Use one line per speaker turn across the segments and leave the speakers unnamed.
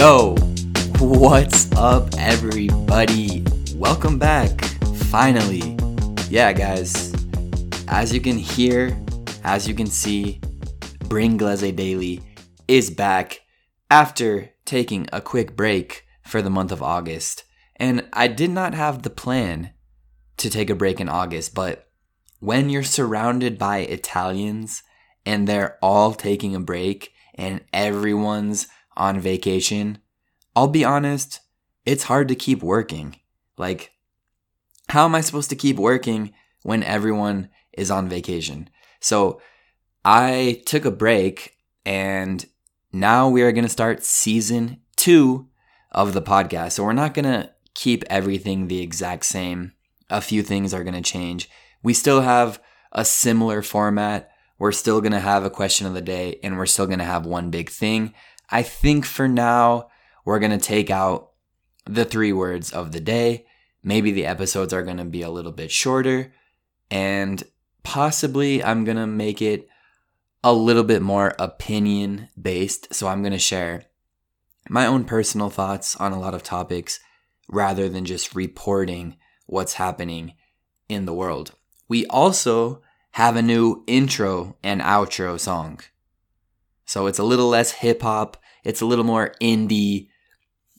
Yo, what's up, everybody? Welcome back, finally. Yeah, guys, as you can hear, as you can see, Bring Glaze Daily is back after taking a quick break for the month of August. And I did not have the plan to take a break in August, but when you're surrounded by Italians and they're all taking a break and everyone's on vacation, I'll be honest, it's hard to keep working. Like, how am I supposed to keep working when everyone is on vacation? So I took a break and now we are going to start season two of the podcast. So we're not going to keep everything the exact same. A few things are going to change. We still have a similar format. We're still going to have a question of the day and we're still going to have one big thing. I think for now, we're going to take out the three words of the day. Maybe the episodes are going to be a little bit shorter. And possibly I'm going to make it a little bit more opinion based. So I'm going to share my own personal thoughts on a lot of topics rather than just reporting what's happening in the world. We also have a new intro and outro song. So it's a little less hip hop, it's a little more indie.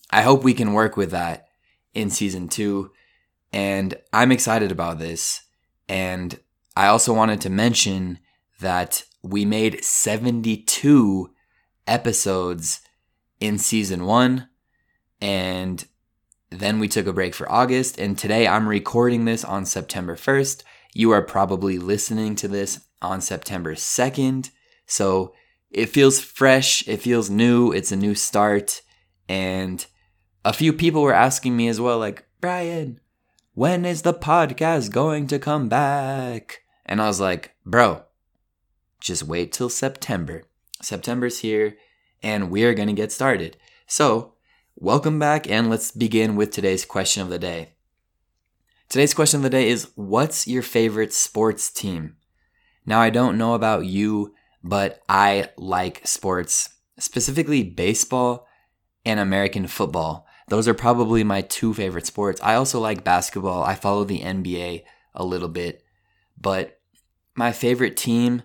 I hope we can work with that in season two. And I'm excited about this. And I also wanted to mention that we made 72 episodes in season one. And then we took a break for August. And today I'm recording this on September 1st. You are probably listening to this on September 2nd. So it feels fresh, it feels new, it's a new start. And a few people were asking me as well, like, Brian, when is the podcast going to come back? And I was like, bro, just wait till September. September's here and we're going to get started. So, welcome back and let's begin with today's question of the day. Today's question of the day is What's your favorite sports team? Now, I don't know about you but I like sports, specifically baseball and American football. Those are probably my two favorite sports. I also like basketball. I follow the NBA a little bit, but my favorite team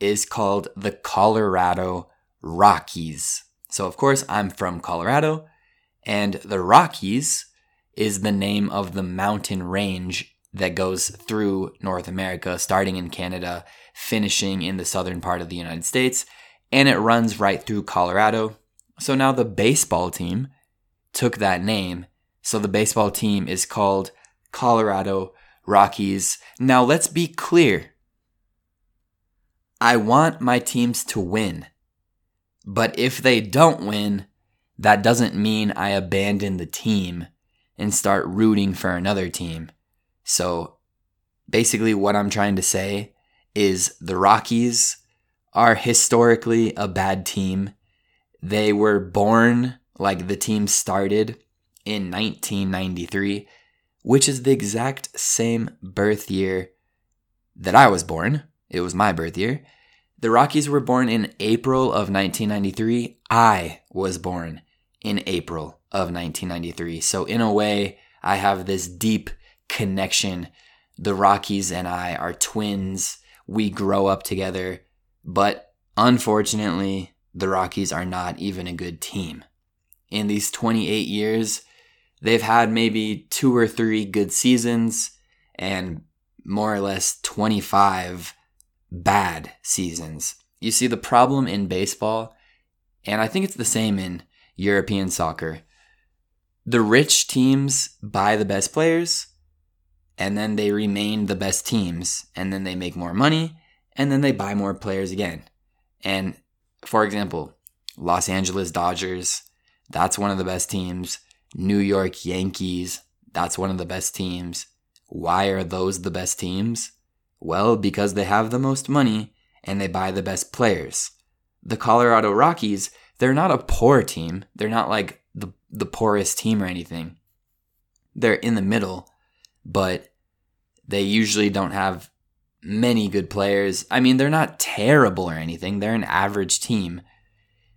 is called the Colorado Rockies. So, of course, I'm from Colorado, and the Rockies is the name of the mountain range that goes through North America, starting in Canada finishing in the southern part of the United States, and it runs right through Colorado. So now the baseball team took that name. So the baseball team is called Colorado Rockies. Now let's be clear. I want my teams to win. But if they don't win, that doesn't mean I abandon the team and start rooting for another team. So basically, what I'm trying to say is the Rockies are historically a bad team. They were born like the team started in 1993, which is the exact same birth year that I was born. It was my birth year. The Rockies were born in April of 1993. I was born in April of 1993. So, in a way, I have this deep connection. The Rockies and I are twins we grow up together. But unfortunately, the Rockies are not even a good team. In these 28 years, they've had maybe two or three good seasons and more or less 25 bad seasons. You see, the problem in baseball, and I think it's the same in European soccer, the rich teams buy the best players and then they remain the best teams and then they make more money and then they buy more players again. And for example, Los Angeles Dodgers, that's one of the best teams. New York Yankees, that's one of the best teams. Why are those the best teams? Well, because they have the most money and they buy the best players. The Colorado Rockies, they're not a poor team. They're not like the, the poorest team or anything. They're in the middle but they usually don't have many good players. I mean, they're not terrible or anything, they're an average team.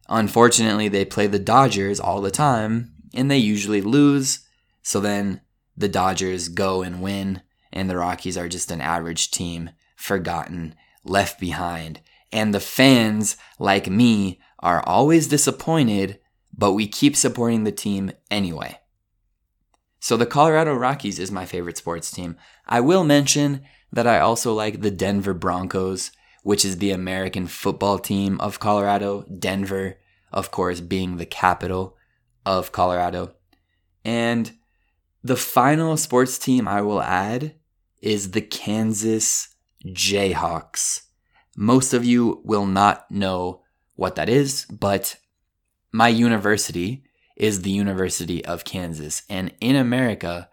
Unfortunately, they play the Dodgers all the time and they usually lose. So then the Dodgers go and win, and the Rockies are just an average team, forgotten, left behind. And the fans, like me, are always disappointed, but we keep supporting the team anyway. So the Colorado Rockies is my favorite sports team. I will mention that I also like the Denver Broncos, which is the American football team of Colorado. Denver, of course, being the capital of Colorado. And the final sports team I will add is the Kansas Jayhawks. Most of you will not know what that is, but my university is the University of Kansas. And in America,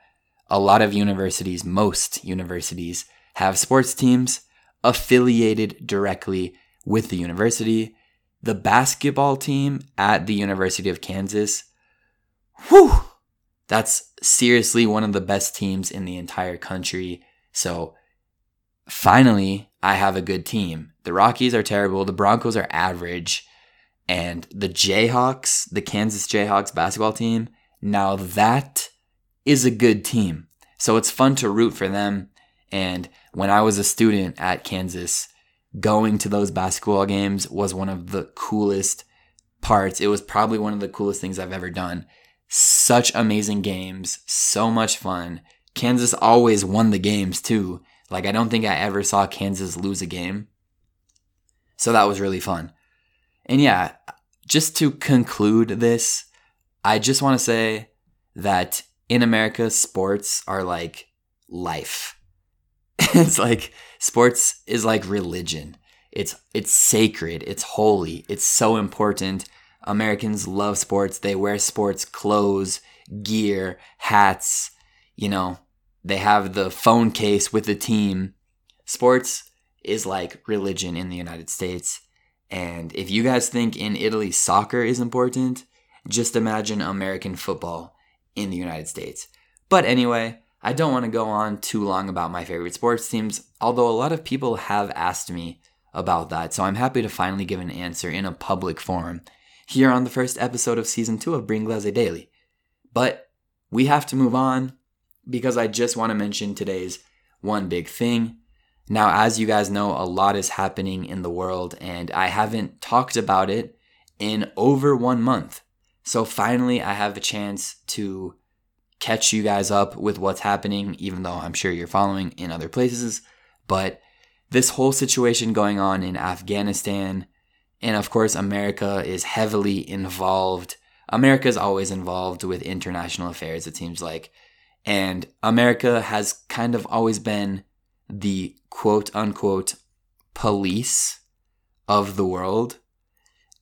a lot of universities, most universities, have sports teams affiliated directly with the university. The basketball team at the University of Kansas, whew, that's seriously one of the best teams in the entire country. So finally, I have a good team. The Rockies are terrible. The Broncos are average. And the Jayhawks, the Kansas Jayhawks basketball team, now that is a good team. So it's fun to root for them. And when I was a student at Kansas, going to those basketball games was one of the coolest parts. It was probably one of the coolest things I've ever done. Such amazing games, so much fun. Kansas always won the games too. Like, I don't think I ever saw Kansas lose a game. So that was really fun. And yeah, just to conclude this, I just want to say that in America, sports are like life. it's like sports is like religion. It's it's sacred, it's holy, it's so important. Americans love sports. They wear sports clothes, gear, hats, you know, they have the phone case with the team. Sports is like religion in the United States. And if you guys think in Italy soccer is important, just imagine American football in the United States. But anyway, I don't want to go on too long about my favorite sports teams, although a lot of people have asked me about that. So I'm happy to finally give an answer in a public forum here on the first episode of season two of Bring Daily. But we have to move on because I just want to mention today's one big thing. Now, as you guys know, a lot is happening in the world, and I haven't talked about it in over one month. So finally, I have a chance to catch you guys up with what's happening, even though I'm sure you're following in other places. But this whole situation going on in Afghanistan, and of course, America is heavily involved. America is always involved with international affairs, it seems like. And America has kind of always been the quote unquote police of the world.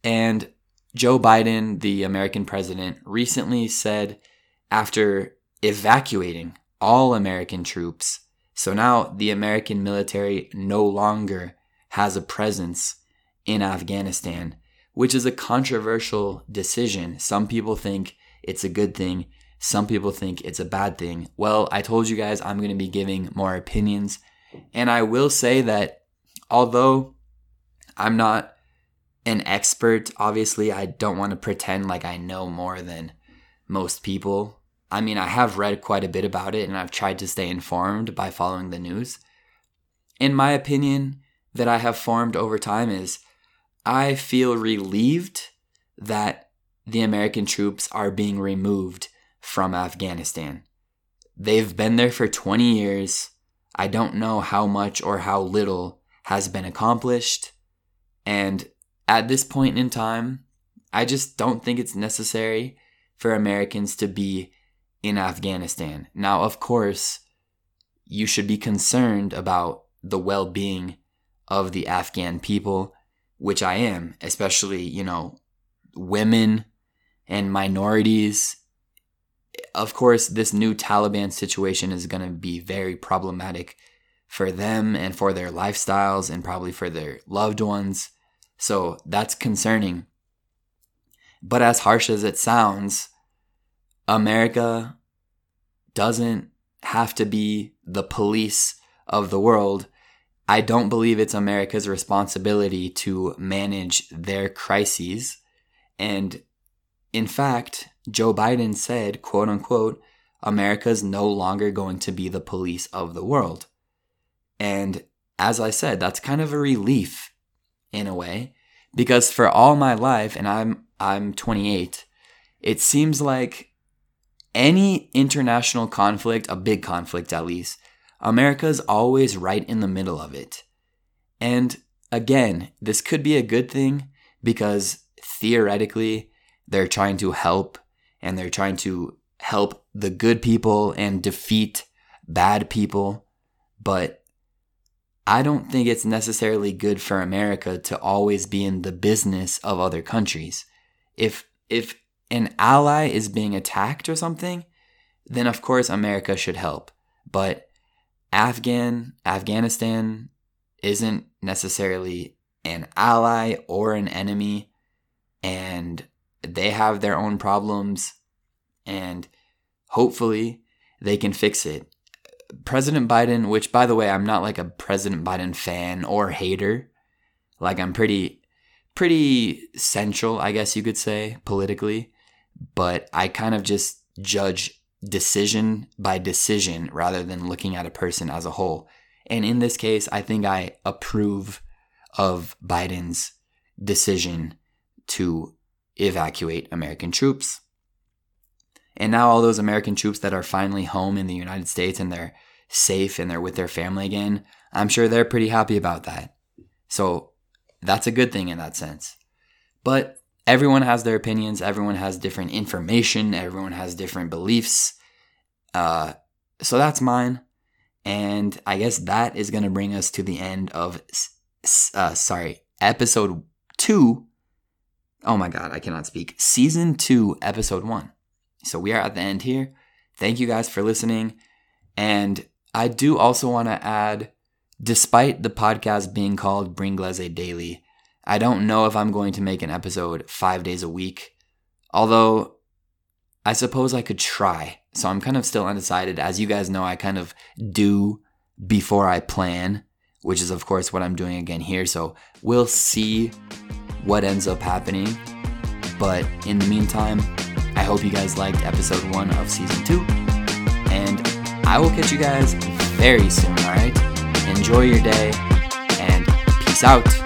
And Joe Biden, the American president, recently said after evacuating all American troops, so now the American military no longer has a presence in Afghanistan, which is a controversial decision. Some people think it's a good thing. Some people think it's a bad thing. Well, I told you guys I'm going to be giving more opinions. And I will say that although I'm not an expert, obviously, I don't want to pretend like I know more than most people. I mean, I have read quite a bit about it and I've tried to stay informed by following the news. In my opinion, that I have formed over time is I feel relieved that the American troops are being removed from Afghanistan. They've been there for 20 years. I don't know how much or how little has been accomplished. And at this point in time, I just don't think it's necessary for Americans to be in Afghanistan. Now, of course, you should be concerned about the well being of the Afghan people, which I am, especially, you know, women and minorities of course, this new Taliban situation is going to be very problematic for them and for their lifestyles and probably for their loved ones. So that's concerning. But as harsh as it sounds, America doesn't have to be the police of the world. I don't believe it's America's responsibility to manage their crises And in fact, Joe Biden said, quote unquote, America's no longer going to be the police of the world. And as I said, that's kind of a relief in a way because for all my life and I'm I'm 28, it seems like any international conflict, a big conflict at least, America's always right in the middle of it. And again, this could be a good thing because theoretically they're trying to help and they're trying to help the good people and defeat bad people. But I don't think it's necessarily good for America to always be in the business of other countries. If if an ally is being attacked or something, then of course America should help. But Afghan Afghanistan isn't necessarily an ally or an enemy and they have their own problems and hopefully they can fix it. President Biden, which by the way, I'm not like a President Biden fan or hater. Like I'm pretty pretty central, I guess you could say, politically, but I kind of just judge decision by decision rather than looking at a person as a whole. And in this case, I think I approve of Biden's decision to evacuate American troops. And now all those American troops that are finally home in the United States and they're safe and they're with their family again, I'm sure they're pretty happy about that. So that's a good thing in that sense. But everyone has their opinions, everyone has different information, everyone has different beliefs. Uh, so that's mine. And I guess that is going to bring us to the end of, uh, sorry, episode two. Oh my God, I cannot speak. Season two, episode one. So we are at the end here. Thank you guys for listening. And I do also want to add, despite the podcast being called Bring Glaze Daily, I don't know if I'm going to make an episode five days a week. Although I suppose I could try. So I'm kind of still undecided. As you guys know, I kind of do before I plan, which is, of course, what I'm doing again here. So we'll see what ends up happening. But in the meantime, I hope you guys liked episode one of season two. And I will catch you guys very soon, alright? Enjoy your day and peace out.